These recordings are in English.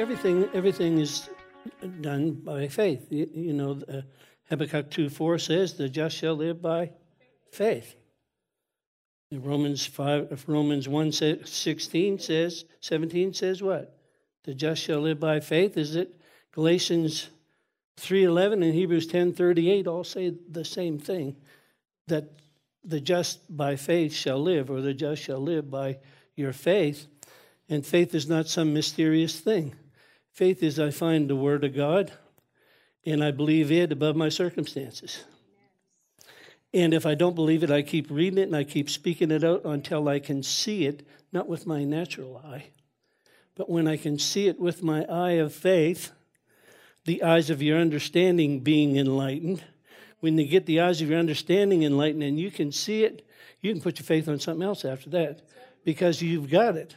everything, everything is done by faith. You, you know, uh, Habakkuk 2 4 says, The just shall live by faith. Romans 5, Romans 1 16 says, 17 says what? The just shall live by faith. Is it Galatians 3.11 and Hebrews 10.38 all say the same thing, that the just by faith shall live, or the just shall live by your faith. And faith is not some mysterious thing. Faith is I find the Word of God and I believe it above my circumstances. And if I don't believe it, I keep reading it and I keep speaking it out until I can see it, not with my natural eye, but when I can see it with my eye of faith, the eyes of your understanding being enlightened. When you get the eyes of your understanding enlightened and you can see it, you can put your faith on something else after that because you've got it.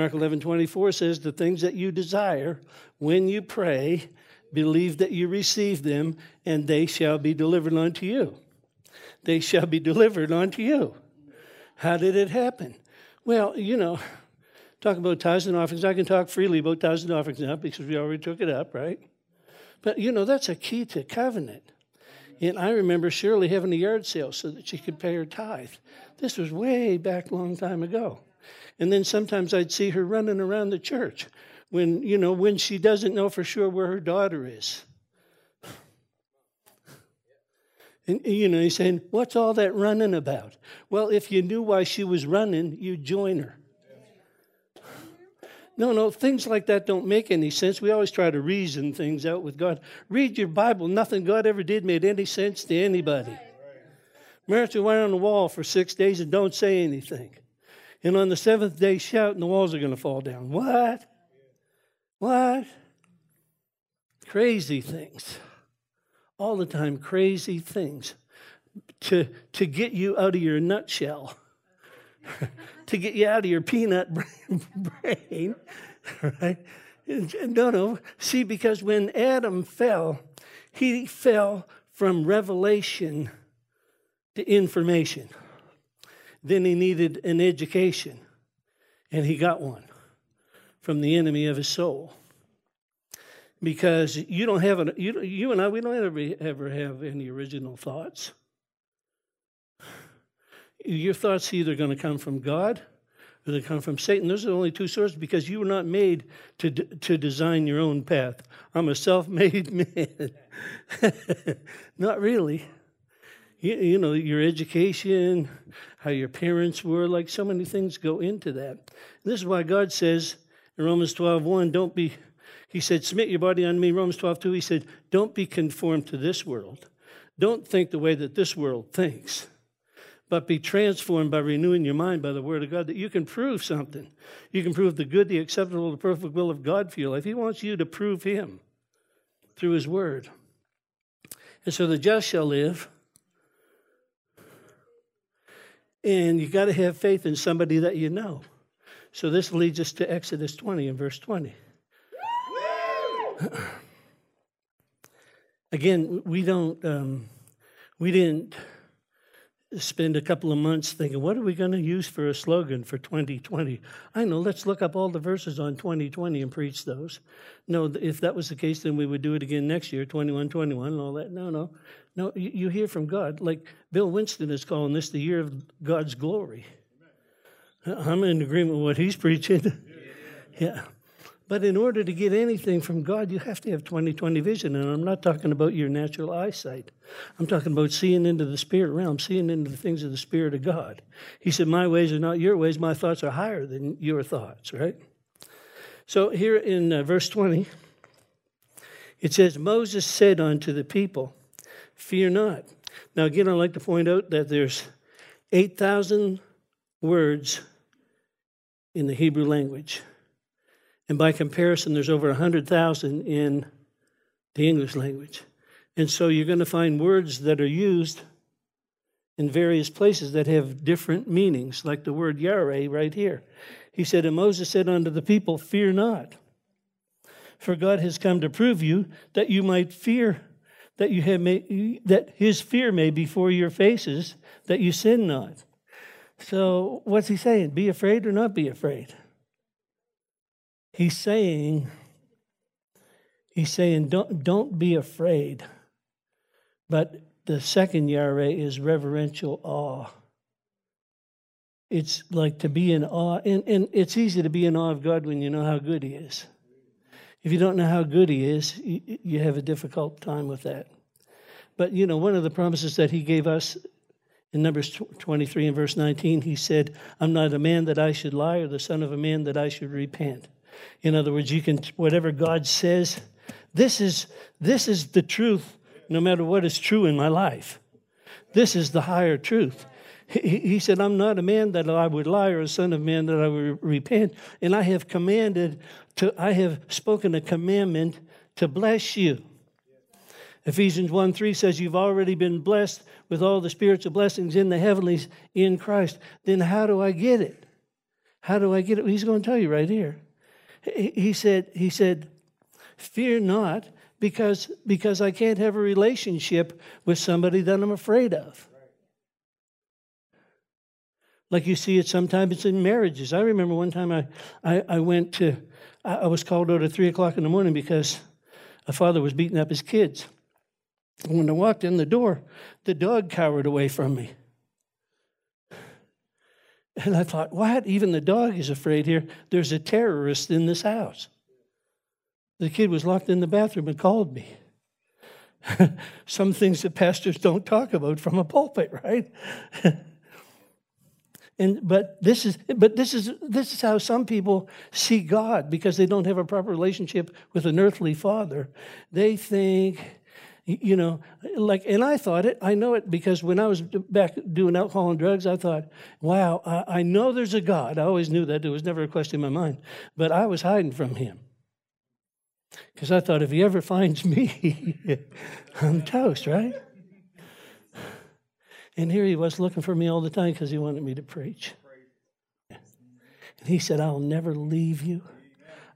Mark 11 24 says, The things that you desire when you pray, believe that you receive them, and they shall be delivered unto you. They shall be delivered unto you. How did it happen? Well, you know, talk about tithes and offerings. I can talk freely about tithes and offerings now because we already took it up, right? But you know, that's a key to covenant. And I remember Shirley having a yard sale so that she could pay her tithe. This was way back a long time ago. And then sometimes I'd see her running around the church when, you know, when she doesn't know for sure where her daughter is. And, you know, he's saying, What's all that running about? Well, if you knew why she was running, you'd join her. No, no, things like that don't make any sense. We always try to reason things out with God. Read your Bible. Nothing God ever did made any sense to anybody. Mary went on the wall for six days and don't say anything. And on the seventh day, shout, and the walls are going to fall down. What? What? Crazy things. All the time, crazy things to, to get you out of your nutshell. to get you out of your peanut brain, right? No, no. See, because when Adam fell, he fell from revelation to information. Then he needed an education, and he got one from the enemy of his soul. Because you don't have an, you, you and I, we don't ever, ever have any original thoughts. Your thoughts either going to come from God or they come from Satan. Those are the only two sources because you were not made to, to design your own path. I'm a self made man. not really. You, you, know, your education, how your parents were, like so many things go into that. This is why God says in Romans 12 1, don't be, he said, submit your body unto me. Romans 12 2, he said, don't be conformed to this world. Don't think the way that this world thinks but be transformed by renewing your mind by the Word of God, that you can prove something. You can prove the good, the acceptable, the perfect will of God for your life. He wants you to prove Him through His Word. And so the just shall live. And you got to have faith in somebody that you know. So this leads us to Exodus 20 and verse 20. Again, we don't, um, we didn't spend a couple of months thinking, what are we going to use for a slogan for 2020? I know, let's look up all the verses on 2020 and preach those. No, if that was the case, then we would do it again next year, 21, 21, and all that. No, no. No, you, hear from God. Like Bill Winston is calling this the year of God's glory. I'm in agreement with what he's preaching. yeah. But in order to get anything from God, you have to have 2020 vision. And I'm not talking about your natural eyesight. I'm talking about seeing into the spirit realm, seeing into the things of the Spirit of God. He said, My ways are not your ways, my thoughts are higher than your thoughts, right? So here in uh, verse 20, it says, Moses said unto the people, Fear not. Now, again, I'd like to point out that there's 8,000 words in the Hebrew language. And by comparison, there's over 100,000 in the English language. And so you're going to find words that are used in various places that have different meanings, like the word yare right here. He said, And Moses said unto the people, Fear not, for God has come to prove you that you might fear, that you have made, that his fear may be before your faces, that you sin not. So what's he saying? Be afraid or not be afraid? He's saying, He's saying, don't, don't be afraid. But the second yare is reverential awe. It's like to be in awe, and, and it's easy to be in awe of God when you know how good He is. If you don't know how good He is, you, have a difficult time with that. But you know, one of the promises that He gave us in Numbers 23 and verse 19, He said, I'm not a man that I should lie, or the son of a man that I should repent. In other words, you can, whatever God says, this is, this is the truth, no matter what is true in my life. This is the higher truth. He, said, I'm not a man that I would lie, or a son of man that I would repent. And I have commanded to, I have spoken a commandment to bless you. Ephesians 1 3 says, You've already been blessed with all the spiritual blessings in the heavenlies in Christ. Then how do I get it? How do I get it? He's going to tell you right here. He said, he said, Fear not, because, because I can't have a relationship with somebody that I'm afraid of. Like you see it sometimes it's in marriages. I remember one time I, I, I went to, I was called out at three o'clock in the morning because a father was beating up his kids. And when I walked in the door, the dog cowered away from me. And I thought, what? Even the dog is afraid here. There's a terrorist in this house. The kid was locked in the bathroom and called me. Some things that pastors don't talk about from a pulpit, right? and but this is but this is this is how some people see God because they don't have a proper relationship with an earthly father. They think you know, like, and I thought it, I know it because when I was back doing alcohol and drugs, I thought, wow, I, I know there's a God. I always knew that. It was never a question in my mind. But I was hiding from him. Because I thought if he ever finds me, I'm toast, right? And here he was looking for me all the time because he wanted me to preach. And he said, I will never leave you.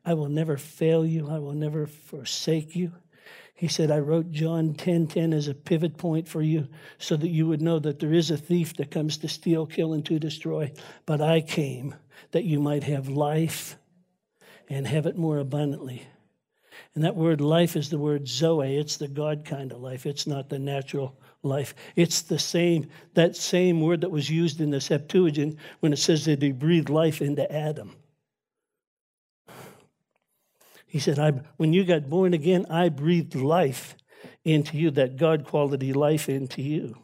I will never fail you. I will never forsake you. He said, I wrote John 10 10 as a pivot point for you so that you would know that there is a thief that comes to steal, kill, and to destroy. But I came that you might have life and have it more abundantly. And that word life is the word Zoe. It's the God kind of life. It's not the natural life. It's the same, that same word that was used in the Septuagint when it says that he breathed life into Adam. He said, I, When you got born again, I breathed life into you, that God quality life into you.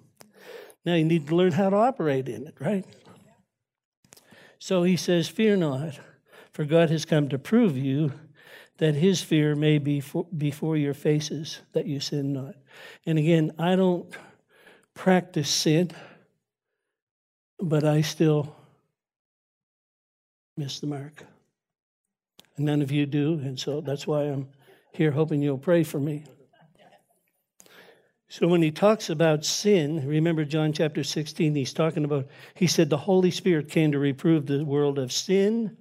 Now you need to learn how to operate in it, right? So he says, Fear not, for God has come to prove you that his fear may be for, before your faces, that you sin not. And again, I don't practice sin, but I still miss the mark. None of you do, and so that's why I'm here hoping you'll pray for me. So when he talks about sin, remember John chapter 16, he's talking about, he said the Holy Spirit came to reprove the world of sin,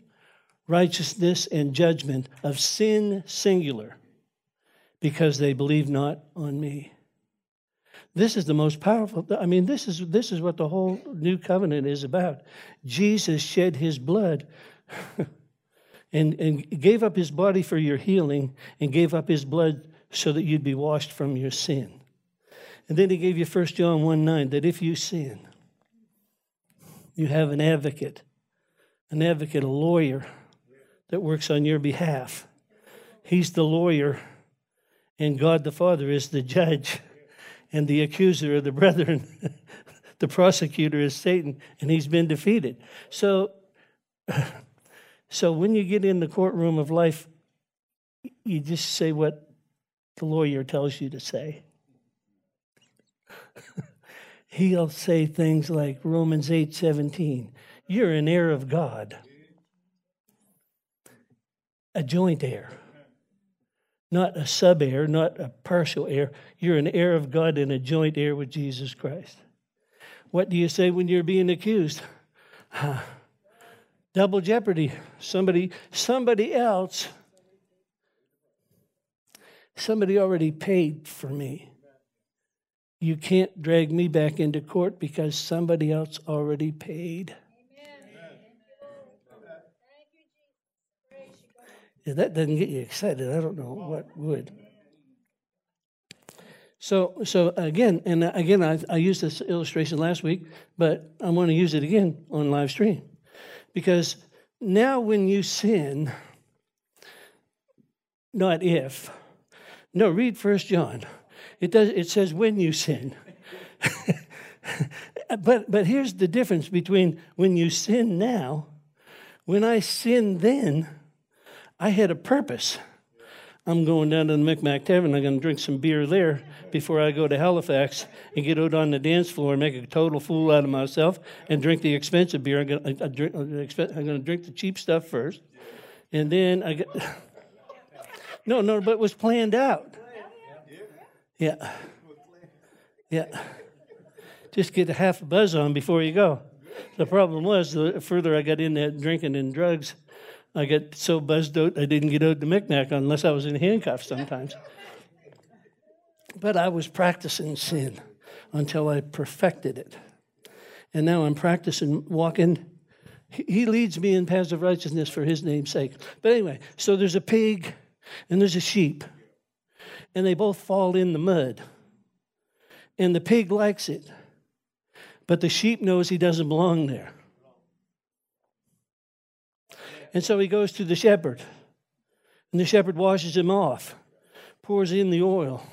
righteousness, and judgment, of sin singular, because they believe not on me. This is the most powerful. I mean, this is this is what the whole new covenant is about. Jesus shed his blood and, and gave up his body for your healing and gave up his blood so that you'd be washed from your sin. And then he gave you 1 John 1 9 that if you sin, you have an advocate, an advocate, a lawyer that works on your behalf. He's the lawyer, and God the Father is the judge, and the accuser of the brethren. the prosecutor is Satan, and he's been defeated. So, so when you get in the courtroom of life, you just say what the lawyer tells you to say. He'll say things like Romans 8 17. You're an heir of God, a joint heir, not a sub heir, not a partial heir. You're an heir of God and a joint heir with Jesus Christ. What do you say when you're being accused? double jeopardy. Somebody, somebody else, somebody already paid for me. You can't drag me back into court because somebody else already paid. If that doesn't get you excited, I don't know what would. So, so again, and again, I, I used this illustration last week, but I want to use it again on live stream. Because now when you sin, not if, no, read First John. It does. It says when you sin. but but here's the difference between when you sin now. When I sin then, I had a purpose. I'm going down to the Micmac Tavern. I'm going to drink some beer there before I go to Halifax and get out on the dance floor and make a total fool out of myself and drink the expensive beer. I'm going to, drink, uh, I'm going to drink the cheap stuff first. And then I get. No, no, but it was planned out. Yeah. Yeah. Just get a half a buzz on before you go. The problem was, the further I got in that drinking and drugs, I got so buzzed out I didn't get out the Micmac unless I was in handcuffs sometimes. But I was practicing sin until I perfected it. And now I'm practicing walking. He leads me in paths of righteousness for his name's sake. But anyway, so there's a pig and there's a sheep, and they both fall in the mud. And the pig likes it, but the sheep knows he doesn't belong there. And so he goes to the shepherd, and the shepherd washes him off, pours in the oil,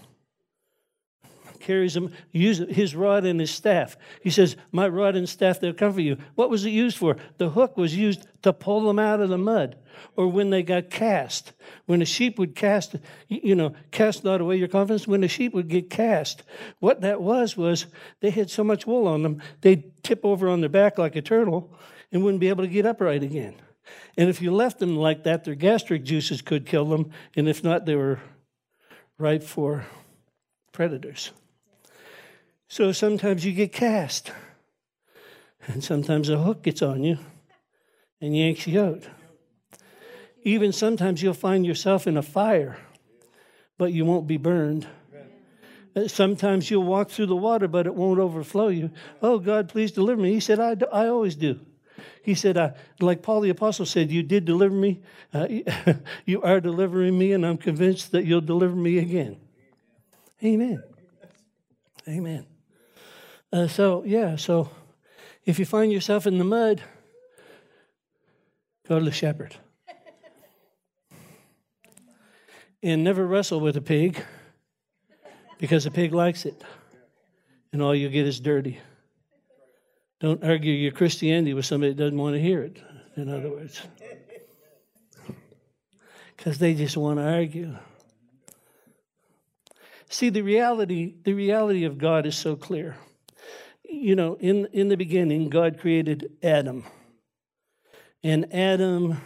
carries him, uses his rod and his staff. He says, My rod and staff, they'll cover you. What was it used for? The hook was used to pull them out of the mud. Or when they got cast. When a sheep would cast, you know, cast not away your confidence. When a sheep would get cast, what that was was they had so much wool on them, they'd tip over on their back like a turtle and wouldn't be able to get upright again. And if you left them like that, their gastric juices could kill them. And if not, they were ripe for predators. So sometimes you get cast, and sometimes a hook gets on you and yanks you out. Even sometimes you'll find yourself in a fire, but you won't be burned. Sometimes you'll walk through the water, but it won't overflow you. Oh, God, please deliver me. He said, I, I always do. He said, uh, like Paul the Apostle said, You did deliver me. Uh, you are delivering me, and I'm convinced that you'll deliver me again. Amen. Amen. Uh, so, yeah, so if you find yourself in the mud, go to the shepherd. and never wrestle with a pig because a pig likes it. And all you get is dirty. Don't argue your Christianity with somebody that doesn't want to hear it, in other words. Because they just want to argue. See, the reality, the reality of God is so clear you know, in, in the beginning, God created Adam. And Adam,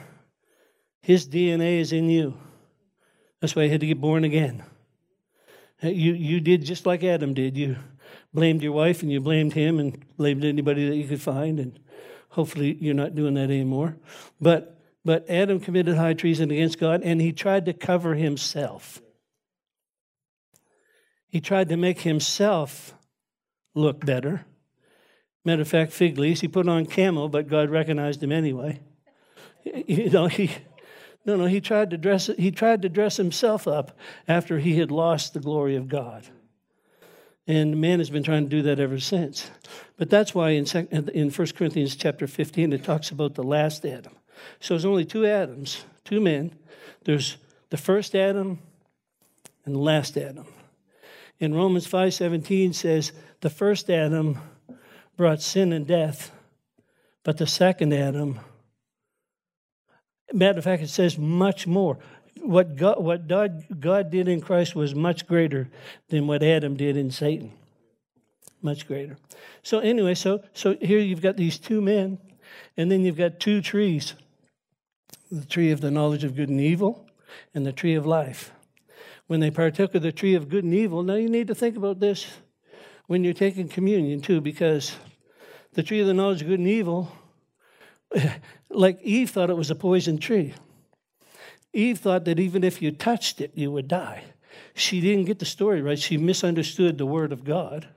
his DNA is in you. That's why he had to get born again. You, you did just like Adam did. You blamed your wife and you blamed him and blamed anybody that you could find. And hopefully you're not doing that anymore. But, but Adam committed high treason against God and he tried to cover himself. He tried to make himself look better. Matter of fact, fig leaves. He put on camel, but God recognized him anyway. You know, he no, no. He tried to dress. He tried to dress himself up after he had lost the glory of God, and man has been trying to do that ever since. But that's why in in 1 Corinthians chapter 15 it talks about the last Adam. So there's only two Adams, two men. There's the first Adam and the last Adam. In Romans 5:17 says the first Adam brought sin and death, but the second Adam, matter of fact, it says much more. What God, what God, God did in Christ was much greater than what Adam did in Satan. Much greater. So anyway, so so here you've got these two men, and then you've got two trees: the tree of the knowledge of good and evil, and the tree of life. When they partook of the tree of good and evil, now you need to think about this when you're taking communion too, because the tree of the knowledge of good and evil, like Eve thought it was a poison tree. Eve thought that even if you touched it, you would die. She didn't get the story right. She misunderstood the word of God.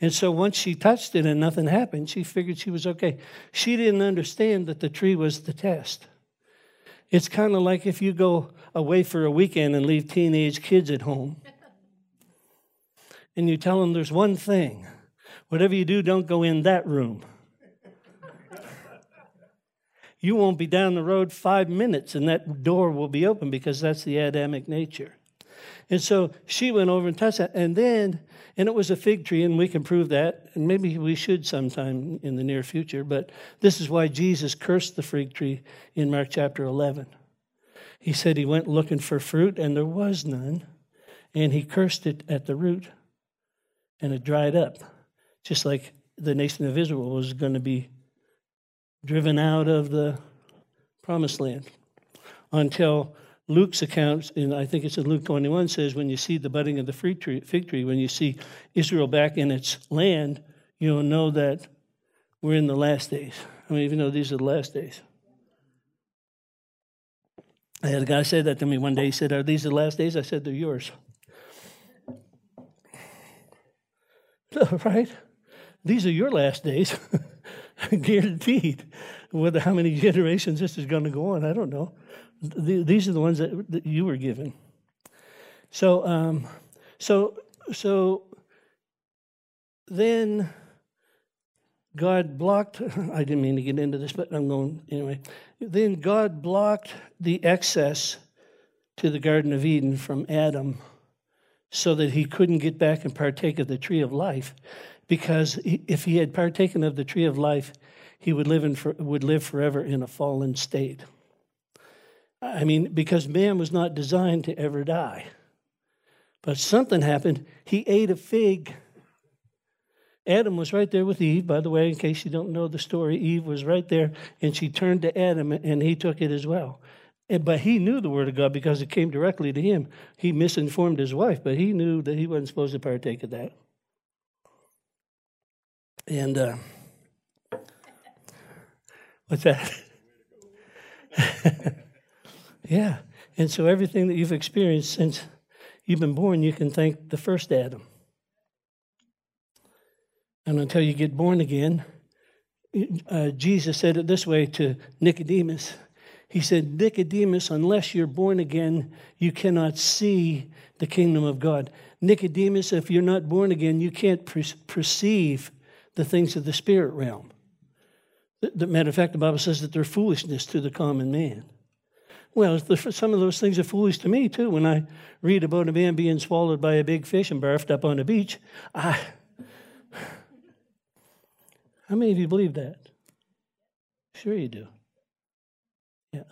And so once she touched it and nothing happened, she figured she was okay. She didn't understand that the tree was the test. It's kind of like if you go away for a weekend and leave teenage kids at home and you tell them there's one thing whatever you do, don't go in that room. You won't be down the road five minutes and that door will be open because that's the Adamic nature. And so she went over and touched that. And then, and it was a fig tree, and we can prove that. And maybe we should sometime in the near future. But this is why Jesus cursed the fig tree in Mark chapter 11. He said he went looking for fruit, and there was none. And he cursed it at the root, and it dried up, just like the nation of Israel was going to be driven out of the promised land until Luke's account, and I think it's in Luke 21, says when you see the budding of the fig tree, fig tree, when you see Israel back in its land, you'll know that we're in the last days. I mean, even though these are the last days. I had a guy say that to me one day. He said, Are these the last days? I said, They're yours. right? These are your last days. Guaranteed. Whether how many generations this is going to go on, I don't know these are the ones that, that you were given. So, um, so, so then God blocked, I didn't mean to get into this, but I'm going anyway. Then God blocked the access to the Garden of Eden from Adam so that he couldn't get back and partake of the tree of life. Because if he had partaken of the tree of life, he would live, in for, would live forever in a fallen state. I mean, because man was not designed to ever die. But something happened. He ate a fig. Adam was right there with Eve, by the way, in case you don't know the story. Eve was right there, and she turned to Adam, and he took it as well. But he knew the word of God because it came directly to him. He misinformed his wife, but he knew that he wasn't supposed to partake of that. And uh, what's that? Yeah. And so everything that you've experienced since you've been born, you can thank the first Adam. And until you get born again, uh, Jesus said it this way to Nicodemus. He said, Nicodemus, unless you're born again, you cannot see the kingdom of God. Nicodemus, if you're not born again, you can't perceive the things of the spirit realm. The, the matter of fact, the Bible says that they're foolishness to the common man. Well, some of those things are foolish to me too. When I read about a man being swallowed by a big fish and barfed up on a beach, I. How many of you believe that? Sure, you do. Yeah.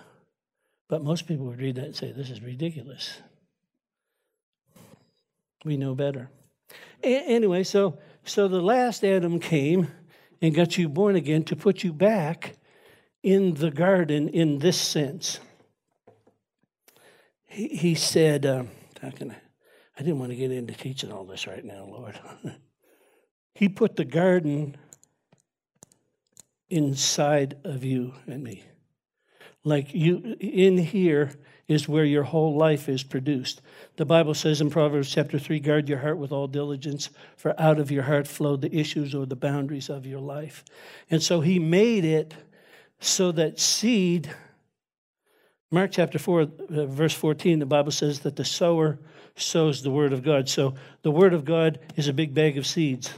But most people would read that and say, this is ridiculous. We know better. A- anyway, so, so the last Adam came and got you born again to put you back in the garden in this sense he, he said, uh, how can I, I didn't want to get into teaching all this right now, Lord. he put the garden inside of you and me. Like you, in here is where your whole life is produced. The Bible says in Proverbs chapter 3 guard your heart with all diligence, for out of your heart flow the issues or the boundaries of your life. And so he made it so that seed Mark chapter 4, uh, verse 14, the Bible says that the sower sows the word of God. So the word of God is a big bag of seeds.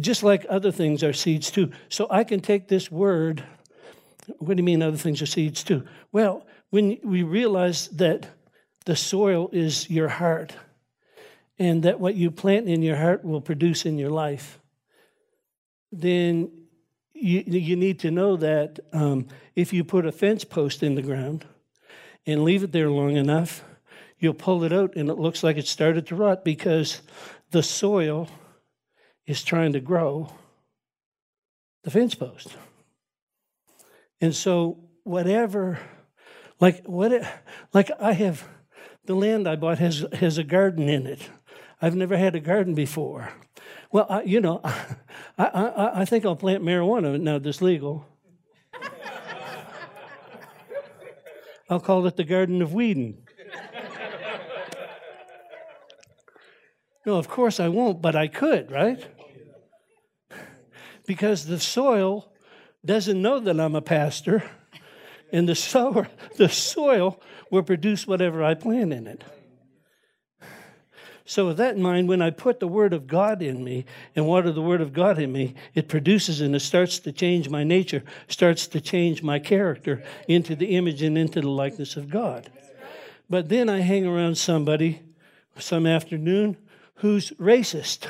Just like other things are seeds too. So I can take this word. What do you mean other things are seeds too? Well, when we realize that the soil is your heart and that what you plant in your heart will produce in your life, then you, you need to know that um, if you put a fence post in the ground and leave it there long enough, you'll pull it out and it looks like it started to rot because the soil is trying to grow the fence post. And so, whatever, like what, It, like I have, the land I bought has has a garden in it. I've never had a garden before. Well, I, you know, I, I, I think I'll plant marijuana now that's legal. I'll call it the Garden of Whedon. No, of course I won't, but I could, right? Because the soil doesn't know that I'm a pastor. And the soil, the soil will produce whatever I plant in it. So, with that in mind, when I put the Word of God in me and water the Word of God in me, it produces and it starts to change my nature, starts to change my character into the image and into the likeness of God. But then I hang around somebody some afternoon who's racist.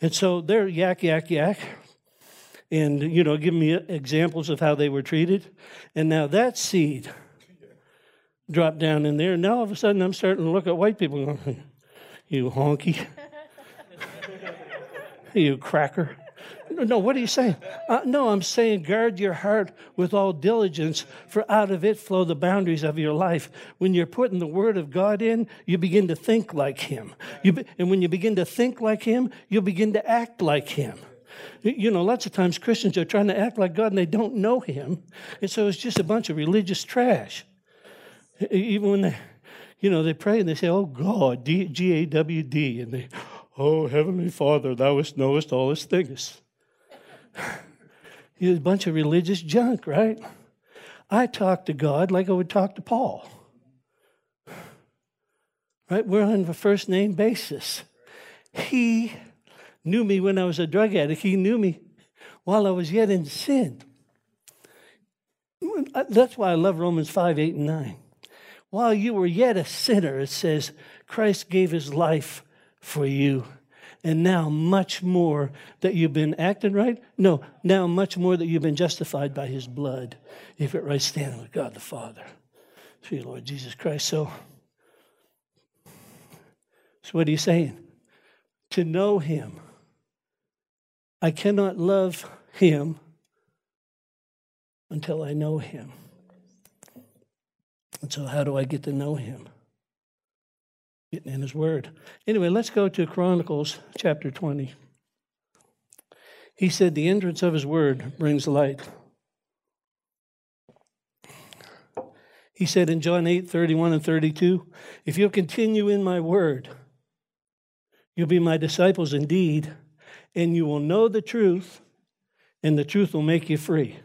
And so they're yak, yak, yak. And, you know, give me examples of how they were treated. And now that seed dropped down in there. And now all of a sudden I'm starting to look at white people going, you honky, you cracker. No, what are you saying? Uh, no, I'm saying guard your heart with all diligence, for out of it flow the boundaries of your life. When you're putting the Word of God in, you begin to think like Him. Be, and when you begin to think like Him, you'll begin to act like Him. You know, lots of times Christians are trying to act like God and they don't know Him. And so it's just a bunch of religious trash. Even when they, you know, they pray and they say, Oh God, G A W D, and they, Oh Heavenly Father, thou knowest all these things. You're a bunch of religious junk, right? I talk to God like I would talk to Paul. Right? We're on a first name basis. He knew me when I was a drug addict. He knew me while I was yet in sin. That's why I love Romans 5, 8, and 9. While you were yet a sinner, it says, Christ gave his life for you. And now, much more that you've been acting right. No, now, much more that you've been justified by his blood. If it right standing with God the Father. Through Lord Jesus Christ. So, so what are you saying? To know him. I cannot love him until I know him. And so, how do I get to know him? Getting in his word. Anyway, let's go to Chronicles chapter 20. He said, The entrance of his word brings light. He said in John 8 31 and 32, If you'll continue in my word, you'll be my disciples indeed, and you will know the truth, and the truth will make you free.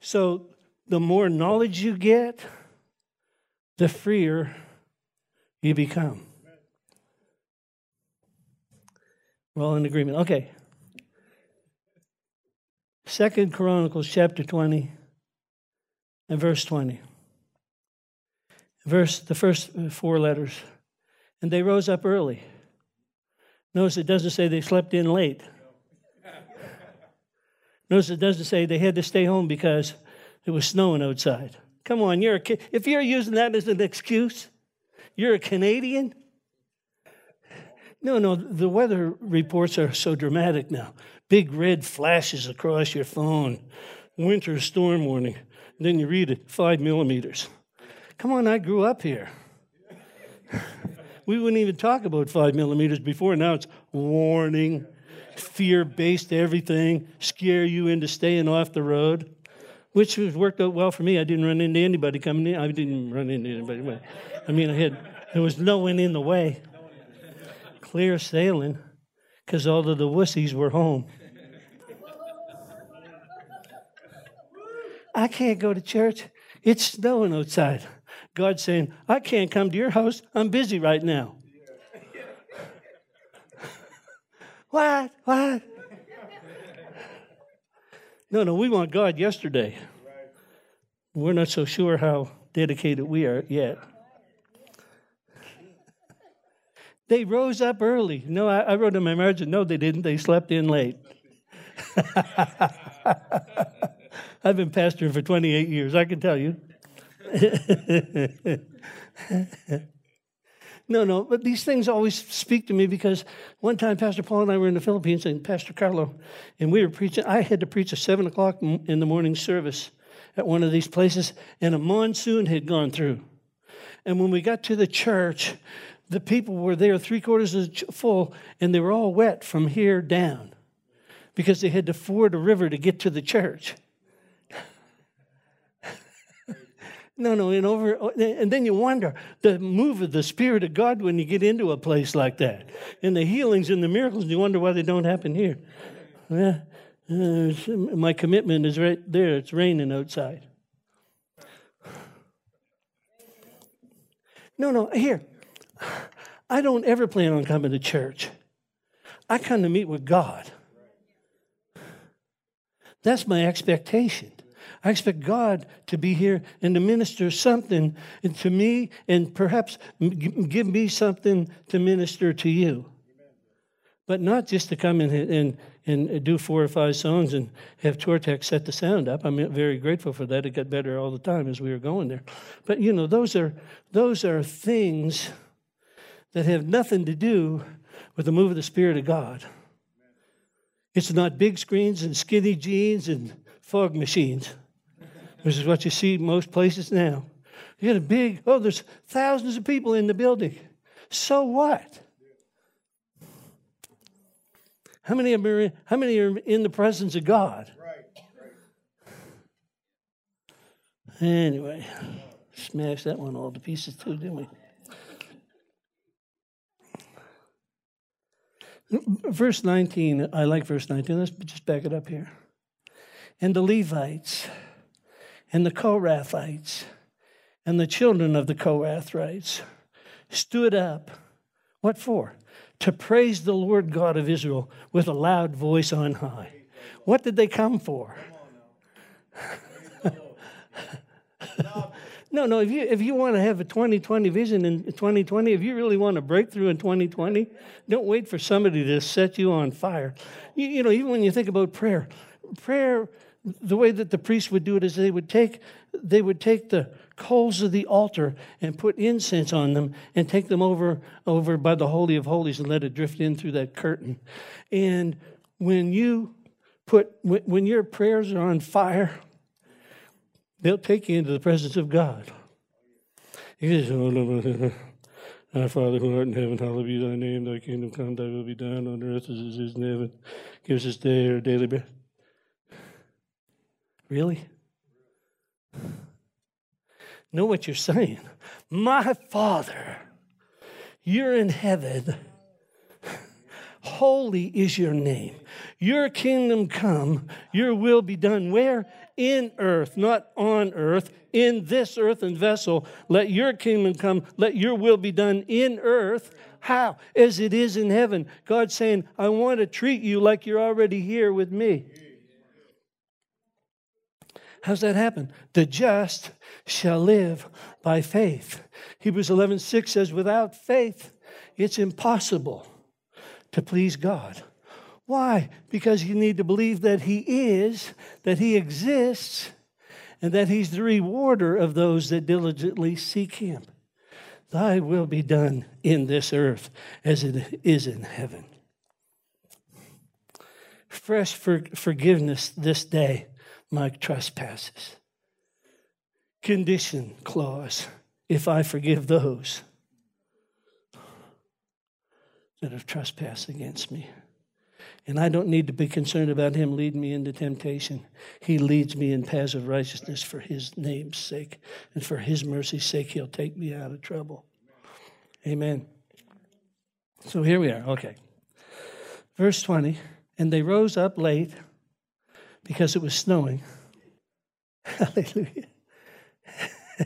So, the more knowledge you get, the freer you become. We're all in agreement. Okay. Second Chronicles chapter 20 and verse 20. Verse the first four letters. And they rose up early. Notice it doesn't say they slept in late. Notice it doesn't say they had to stay home because it was snowing outside. Come on, you're a, if you're using that as an excuse, you're a Canadian? No, no, the weather reports are so dramatic now. Big red flashes across your phone, winter storm warning. then you read it, five millimeters. Come on, I grew up here. We wouldn't even talk about five millimeters before. Now it's warning, fear based everything, scare you into staying off the road which has worked out well for me. I didn't run into anybody coming in. I didn't run into anybody. I mean, I had there was no one in the way. Clear sailing, because all of the wussies were home. I can't go to church. It's snowing outside. God's saying, I can't come to your house. I'm busy right now. what? What? No, no, we want God yesterday. We're not so sure how dedicated we are yet. They rose up early. No, I, I wrote in my margin, no, they didn't. They slept in late. I've been pastoring for 28 years, I can tell you. No, no, but these things always speak to me because one time Pastor Paul and I were in the Philippines and Pastor Carlo, and we were preaching. I had to preach a seven o'clock in the morning service at one of these places, and a monsoon had gone through. And when we got to the church, the people were there three quarters full, and they were all wet from here down because they had to ford a river to get to the church. No, no, and over, and then you wonder the move of the Spirit of God when you get into a place like that, and the healings and the miracles. You wonder why they don't happen here. Yeah, Uh, my commitment is right there. It's raining outside. No, no, here. I don't ever plan on coming to church. I come to meet with God. That's my expectation. I expect God to be here and to minister something to me and perhaps give me something to minister to you. But not just to come in and, and do four or five songs and have Tortex set the sound up. I'm very grateful for that. It got better all the time as we were going there. But you know, those are those are things that have nothing to do with the move of the Spirit of God. It's not big screens and skinny jeans and fog machines, which is what you see most places now. You get a big, oh, there's thousands of people in the building. So what? How many are, how many are in the presence of God? Anyway, smashed that one all to pieces too, didn't we? Verse 19, I like verse 19. Let's just back it up here. And the Levites and the Kohathites and the children of the Korhites stood up. What for? To praise the Lord God of Israel with a loud voice on high. What did they come for? No, no. If you if you want to have a 2020 vision in 2020, if you really want a breakthrough in 2020, don't wait for somebody to set you on fire. You, you know, even when you think about prayer, prayer, the way that the priests would do it is they would take they would take the coals of the altar and put incense on them and take them over over by the holy of holies and let it drift in through that curtain. And when you put when, when your prayers are on fire They'll take you into the presence of God. He says, oh, Our Father who art in heaven, hallowed be thy name, thy kingdom come, thy will be done on earth as it is in heaven. Give us this day our daily bread. Really? Know what you're saying. My Father, you're in heaven. Holy is your name. Your kingdom come, your will be done. Where? In earth, not on earth, in this earthen vessel. Let your kingdom come, let your will be done in earth. How? As it is in heaven. God saying, I want to treat you like you're already here with me. How's that happen? The just shall live by faith. Hebrews 11 6 says, Without faith, it's impossible to please God. Why? Because you need to believe that He is, that He exists, and that He's the rewarder of those that diligently seek Him. Thy will be done in this earth as it is in heaven. Fresh for forgiveness this day, my trespasses. Condition clause if I forgive those that have trespassed against me. And I don't need to be concerned about him leading me into temptation. He leads me in paths of righteousness for his name's sake. And for his mercy's sake, he'll take me out of trouble. Amen. So here we are. Okay. Verse 20. And they rose up late because it was snowing. Hallelujah.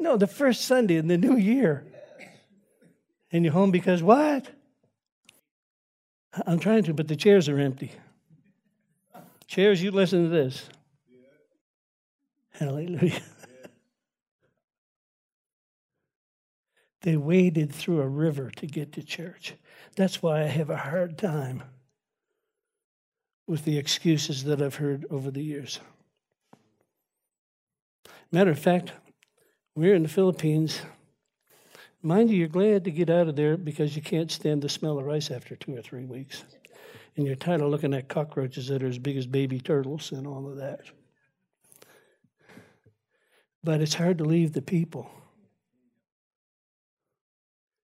no, the first Sunday in the new year. And you're home because what? I'm trying to, but the chairs are empty. Chairs, you listen to this. Hallelujah. they waded through a river to get to church. That's why I have a hard time with the excuses that I've heard over the years. Matter of fact, we're in the Philippines Mind you, you're glad to get out of there because you can't stand the smell of rice after two or three weeks. And you're tired of looking at cockroaches that are as big as baby turtles and all of that. But it's hard to leave the people.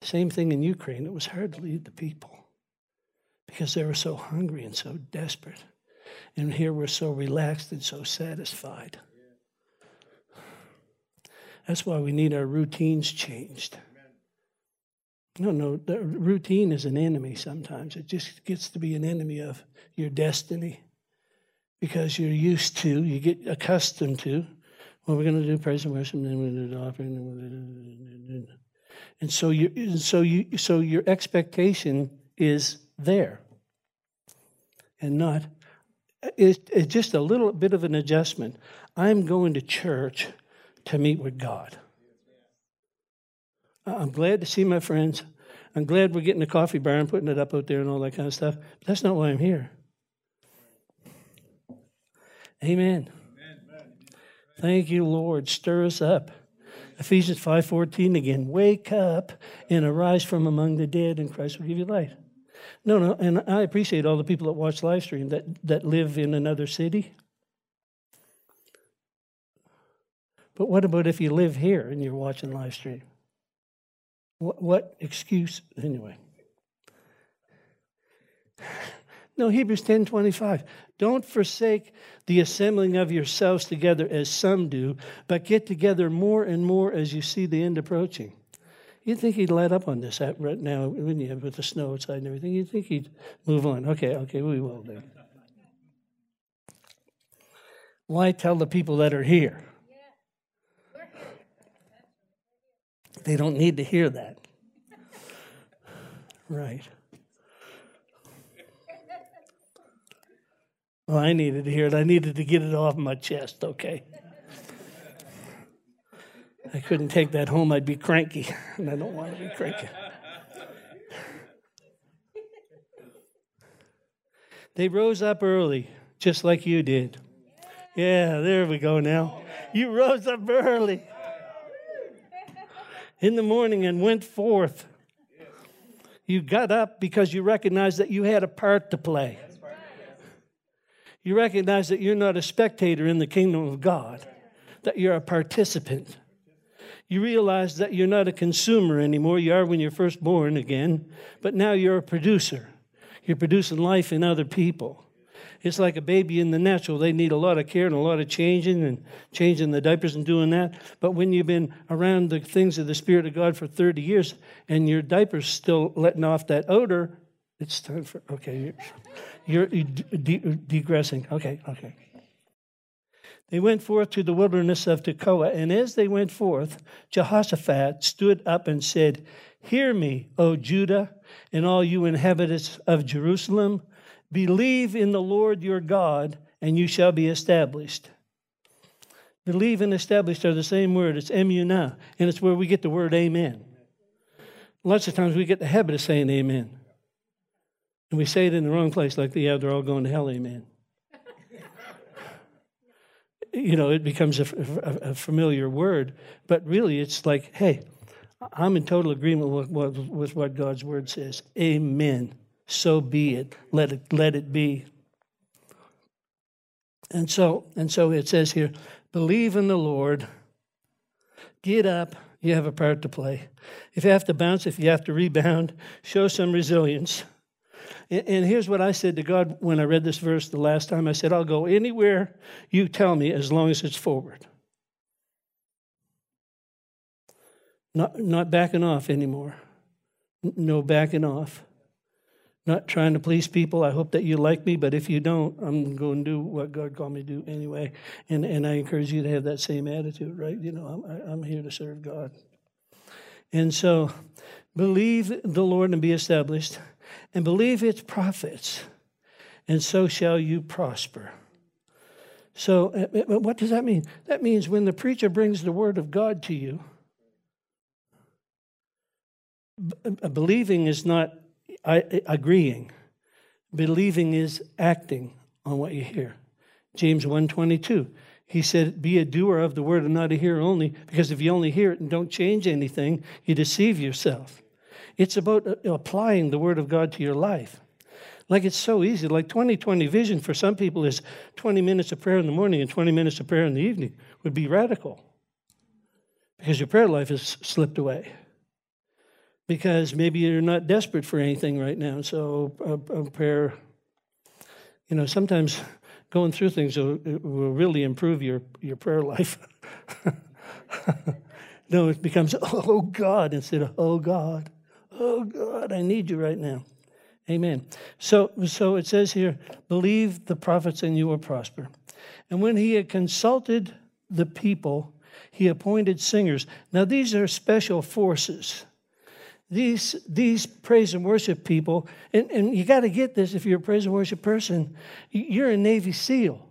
Same thing in Ukraine. It was hard to leave the people because they were so hungry and so desperate. And here we're so relaxed and so satisfied. That's why we need our routines changed. No, no, the routine is an enemy sometimes. It just gets to be an enemy of your destiny because you're used to, you get accustomed to. Well, we're going to do praise and worship, and then we're going to do offering, and so you, and so you, so your expectation is there, and not. It's, it's just a little bit of an adjustment. I'm going to church to meet with God. I'm glad to see my friends. I'm glad we're getting a coffee bar and putting it up out there and all that kind of stuff. But that's not why I'm here. Amen. Amen. Thank you, Lord. Stir us up. Ephesians 5:14 again. Wake up and arise from among the dead, and Christ will give you light. No, no, and I appreciate all the people that watch live stream that, that live in another city. But what about if you live here and you're watching live stream? What, what excuse anyway? No, Hebrews 10 25. Don't forsake the assembling of yourselves together as some do, but get together more and more as you see the end approaching. You'd think he'd let up on this right now, wouldn't you, with the snow outside and everything? You'd think he'd move on. Okay, okay, we will then. Why tell the people that are here? They don't need to hear that. Right. Well, I needed to hear it. I needed to get it off my chest, okay? I couldn't take that home. I'd be cranky, and I don't want to be cranky. They rose up early, just like you did. Yeah, there we go now. You rose up early in the morning and went forth. You got up because you recognized that you had a part to play. You recognize that you're not a spectator in the kingdom of God, that you're a participant. You realize that you're not a consumer anymore. You are when you're first born again, but now you're a producer. You're producing life in other people. It's like a baby in the natural. They need a lot of care and a lot of changing and changing the diapers and doing that. But when you've been around the things of the Spirit of God for 30 years and your diaper's still letting off that odor, it's time for, okay, you're, you're de- degressing. Okay, okay. They went forth to the wilderness of Tekoa, and as they went forth, Jehoshaphat stood up and said, Hear me, O Judah, and all you inhabitants of Jerusalem. Believe in the Lord your God, and you shall be established. Believe and established are the same word. It's emunah, and it's where we get the word amen. Lots of times we get the habit of saying amen. And we say it in the wrong place, like, yeah, they're all going to hell, amen. You know, it becomes a, a, a, familiar word, but really it's like, hey, I'm in total agreement with what, with what God's word says. Amen. So be it. Let it let it be. And so and so it says here, believe in the Lord. Get up. You have a part to play. If you have to bounce, if you have to rebound, show some resilience. And here's what I said to God when I read this verse the last time I said, I'll go anywhere you tell me as long as it's forward. Not, not backing off anymore. No backing off. Not trying to please people. I hope that you like me, but if you don't, I'm going to do what God called me to do anyway. And, and I encourage you to have that same attitude, right? You know, I'm, I'm here to serve God. And so, believe the Lord and be established and believe its prophets, and so shall you prosper. So, uh, uh, what does that mean? That means when the preacher brings the word of God to you, uh, believing is not agreeing. Believing is acting on what you hear. James 1:22. He said, "Be a doer of the word and not a hearer only, because if you only hear it and don't change anything, you deceive yourself." It's about uh, applying the Word of God to your life. Like it's so easy. Like 2020 vision for some people is 20 minutes of prayer in the morning and 20 minutes of prayer in the evening would be radical because your prayer life has slipped away. Because maybe you're not desperate for anything right now. So, a, a prayer, you know, sometimes going through things will, will really improve your, your prayer life. no, it becomes, oh God, instead of, oh God Oh God, I need you right now. Amen. So, so it says here, believe the prophets and you will prosper. And when he had consulted the people, he appointed singers. Now, these are special forces. These, these praise and worship people, and, and you got to get this if you're a praise and worship person, you're a Navy SEAL.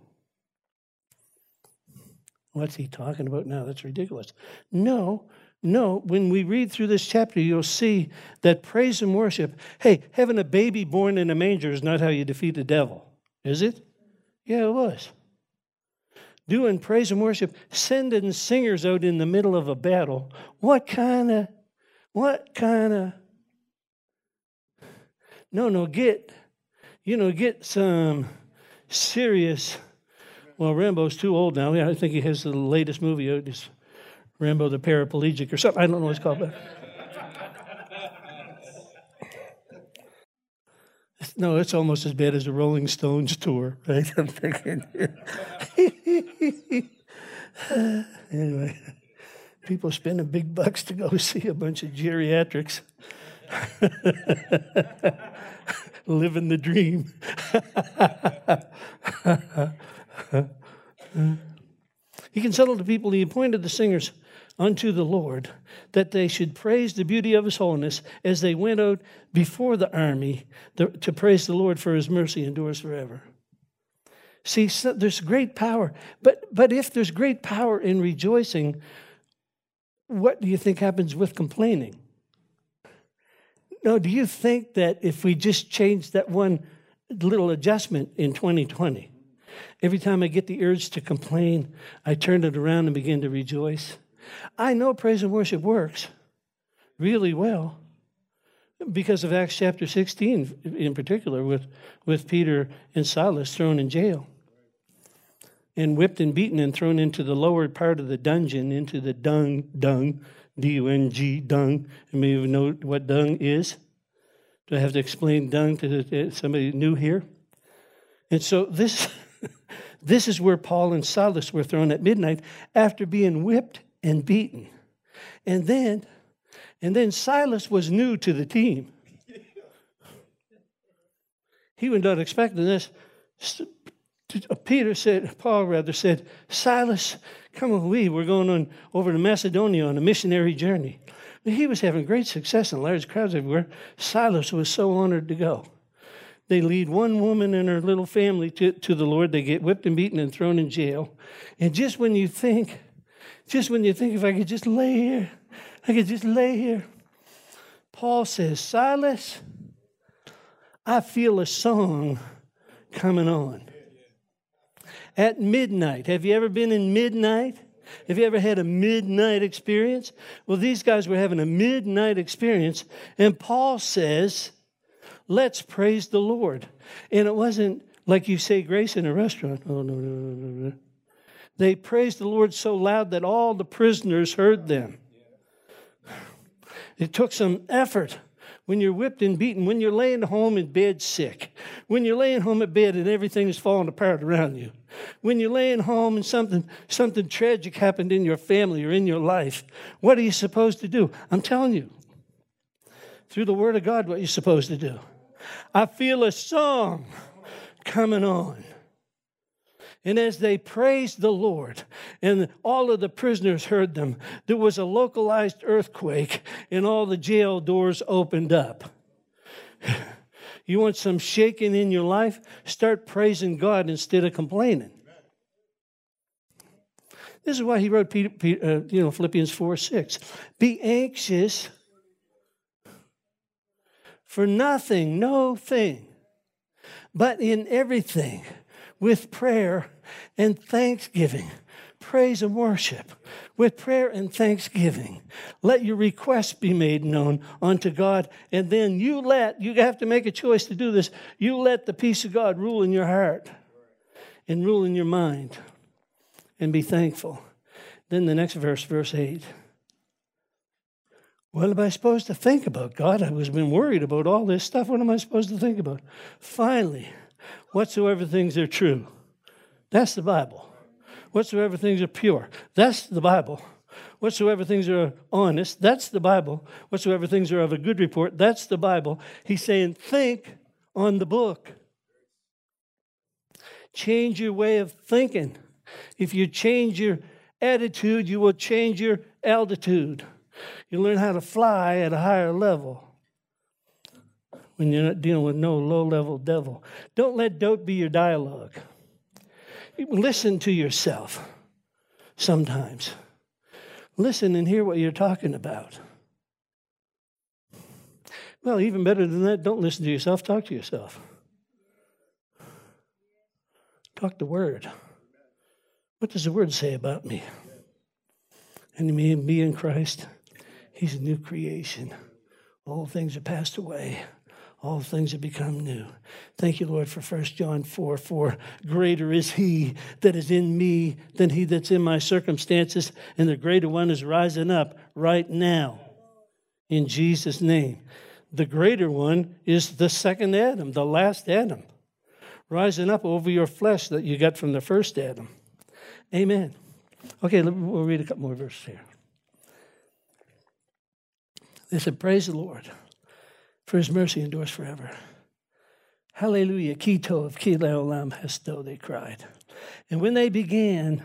What's he talking about now? That's ridiculous. No, no, when we read through this chapter, you'll see that praise and worship, hey, having a baby born in a manger is not how you defeat the devil, is it? Yeah, it was. Doing praise and worship, sending singers out in the middle of a battle. What kind of, what kind of, no, no, get, you know, get some serious, well, Rambo's too old now. Yeah, I think he has the latest movie out. It's Rambo the paraplegic or something. I don't know what it's called. No, it's almost as bad as the Rolling Stones tour, right? I'm thinking. anyway, people spending big bucks to go see a bunch of geriatrics. Living the dream. he consulted the people, he appointed the singers unto the Lord, that they should praise the beauty of his holiness as they went out before the army to praise the Lord for his mercy endures forever. See, so there's great power. But, but if there's great power in rejoicing, what do you think happens with complaining? No, do you think that if we just change that one little adjustment in 2020, every time I get the urge to complain, I turn it around and begin to rejoice? I know praise and worship works really well because of Acts chapter 16 in particular, with, with Peter and Silas thrown in jail and whipped and beaten and thrown into the lower part of the dungeon, into the dung, dung, dung. You may even know what dung is. Do I have to explain dung to somebody new here? And so this, this is where Paul and Silas were thrown at midnight after being whipped and beaten. And then, and then Silas was new to the team. He was not expecting this. Uh, Peter said, Paul rather said, Silas, come me. We're going on over to Macedonia on a missionary journey. He was having great success and large crowds everywhere. Silas was so honored to go. They lead one woman and her little family to, to the Lord. They get whipped and beaten and thrown in jail. And just when you think just when you think if I could just lay here, I could just lay here. Paul says, Silas, I feel a song coming on. At midnight. Have you ever been in midnight? Have you ever had a midnight experience? Well, these guys were having a midnight experience, and Paul says, Let's praise the Lord. And it wasn't like you say grace in a restaurant. Oh, no, no, no, no, no. They praised the Lord so loud that all the prisoners heard them. It took some effort when you're whipped and beaten, when you're laying home in bed sick, when you're laying home in bed and everything is falling apart around you, when you're laying home and something, something tragic happened in your family or in your life, what are you supposed to do? I'm telling you, through the Word of God, what you're supposed to do. I feel a song coming on. And as they praised the Lord, and all of the prisoners heard them, there was a localized earthquake, and all the jail doors opened up. You want some shaking in your life? Start praising God instead of complaining. This is why he wrote Peter, Peter, uh, you know, Philippians 4 6. Be anxious for nothing, no thing, but in everything with prayer and thanksgiving. Praise and worship with prayer and thanksgiving. Let your requests be made known unto God, and then you let, you have to make a choice to do this, you let the peace of God rule in your heart and rule in your mind and be thankful. Then the next verse, verse 8. What am I supposed to think about? God, I was been worried about all this stuff. What am I supposed to think about? Finally, whatsoever things are true. That's the Bible. Whatsoever things are pure. That's the Bible. Whatsoever things are honest, that's the Bible. Whatsoever things are of a good report, that's the Bible. He's saying, think on the book. Change your way of thinking. If you change your attitude, you will change your altitude. You learn how to fly at a higher level when you're not dealing with no low level devil. Don't let dope be your dialogue. Listen to yourself sometimes. Listen and hear what you're talking about. Well, even better than that, don't listen to yourself, talk to yourself. Talk the word. What does the word say about me? And me, and me in Christ, he's a new creation. All things are passed away all things have become new. Thank you, Lord, for 1 John 4 4. Greater is he that is in me than he that's in my circumstances, and the greater one is rising up right now. In Jesus' name. The greater one is the second Adam, the last Adam, rising up over your flesh that you got from the first Adam. Amen. Okay, we'll read a couple more verses here. They said, Praise the Lord for his mercy endures forever. Hallelujah, Kito of Kile Olam Hesto, they cried. And when they began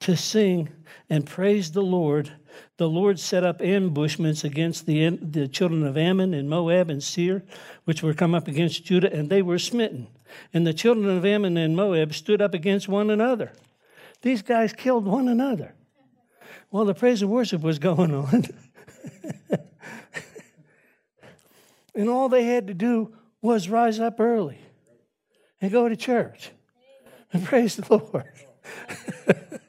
to sing and praise the Lord, the Lord set up ambushments against the, the children of Ammon and Moab and Seir, which were come up against Judah, and they were smitten. And the children of Ammon and Moab stood up against one another. These guys killed one another while the praise and worship was going on. And all they had to do was rise up early and go to church and praise the Lord.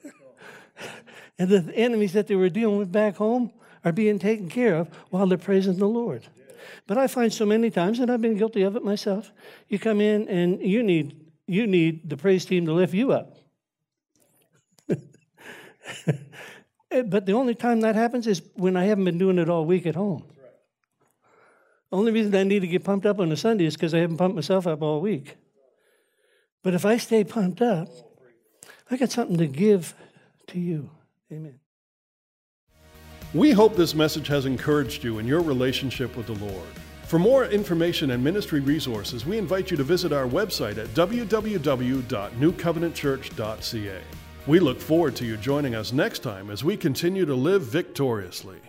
and the enemies that they were dealing with back home are being taken care of while they're praising the Lord. But I find so many times, and I've been guilty of it myself, you come in and you need you need the praise team to lift you up. but the only time that happens is when I haven't been doing it all week at home. Only reason I need to get pumped up on a Sunday is because I haven't pumped myself up all week. But if I stay pumped up, I got something to give to you. Amen. We hope this message has encouraged you in your relationship with the Lord. For more information and ministry resources, we invite you to visit our website at www.newcovenantchurch.ca. We look forward to you joining us next time as we continue to live victoriously.